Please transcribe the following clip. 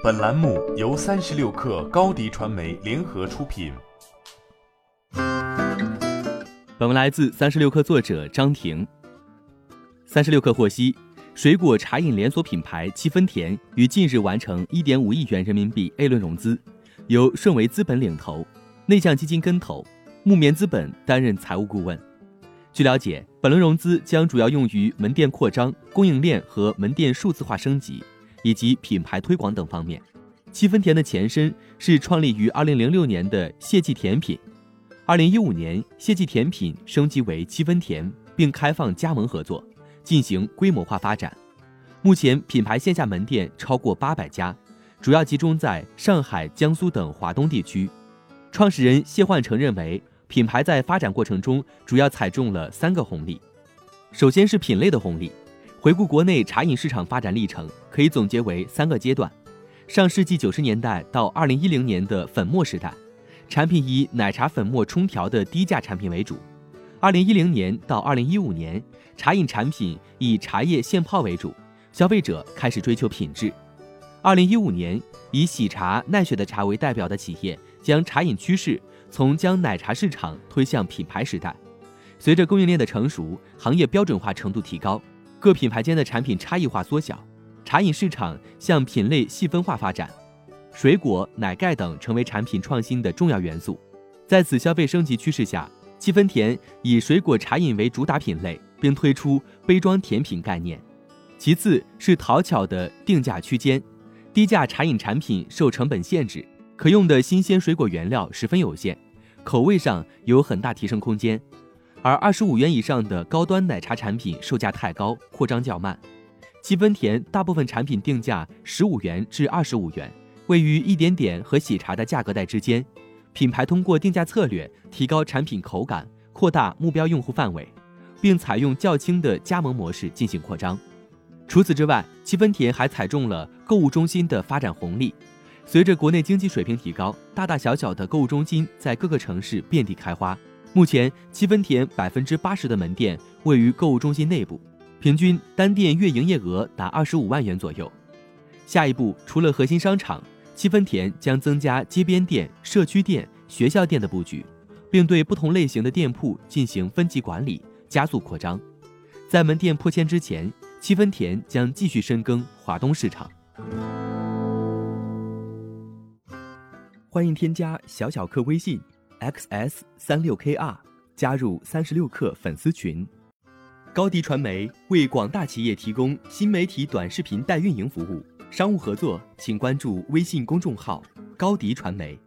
本栏目由三十六氪高低传媒联合出品。本文来自三十六氪作者张婷。三十六氪获悉，水果茶饮连锁品牌七分甜于近日完成一点五亿元人民币 A 轮融资，由顺为资本领投，内向基金跟投，木棉资本担任财务顾问。据了解，本轮融资将主要用于门店扩张、供应链和门店数字化升级。以及品牌推广等方面，七分甜的前身是创立于二零零六年的谢记甜品，二零一五年谢记甜品升级为七分甜，并开放加盟合作，进行规模化发展。目前品牌线下门店超过八百家，主要集中在上海、江苏等华东地区。创始人谢焕成认为，品牌在发展过程中主要踩中了三个红利，首先是品类的红利。回顾国内茶饮市场发展历程，可以总结为三个阶段：上世纪九十年代到二零一零年的粉末时代，产品以奶茶粉末冲调的低价产品为主；二零一零年到二零一五年，茶饮产品以茶叶现泡为主，消费者开始追求品质；二零一五年，以喜茶、奈雪的茶为代表的企业将茶饮趋势从将奶茶市场推向品牌时代。随着供应链的成熟，行业标准化程度提高。各品牌间的产品差异化缩小，茶饮市场向品类细分化发展，水果、奶盖等成为产品创新的重要元素。在此消费升级趋势下，七分甜以水果茶饮为主打品类，并推出杯装甜品概念。其次是讨巧的定价区间，低价茶饮产品受成本限制，可用的新鲜水果原料十分有限，口味上有很大提升空间。而二十五元以上的高端奶茶产品售价太高，扩张较慢。七分甜大部分产品定价十五元至二十五元，位于一点点和喜茶的价格带之间。品牌通过定价策略提高产品口感，扩大目标用户范围，并采用较轻的加盟模式进行扩张。除此之外，七分甜还踩中了购物中心的发展红利。随着国内经济水平提高，大大小小的购物中心在各个城市遍地开花。目前，七分甜百分之八十的门店位于购物中心内部，平均单店月营业额达二十五万元左右。下一步，除了核心商场，七分甜将增加街边店、社区店、学校店的布局，并对不同类型的店铺进行分级管理，加速扩张。在门店破千之前，七分甜将继续深耕华东市场。欢迎添加小小客微信。Xs 三六 kr 加入三十六氪粉丝群，高迪传媒为广大企业提供新媒体短视频代运营服务，商务合作请关注微信公众号高迪传媒。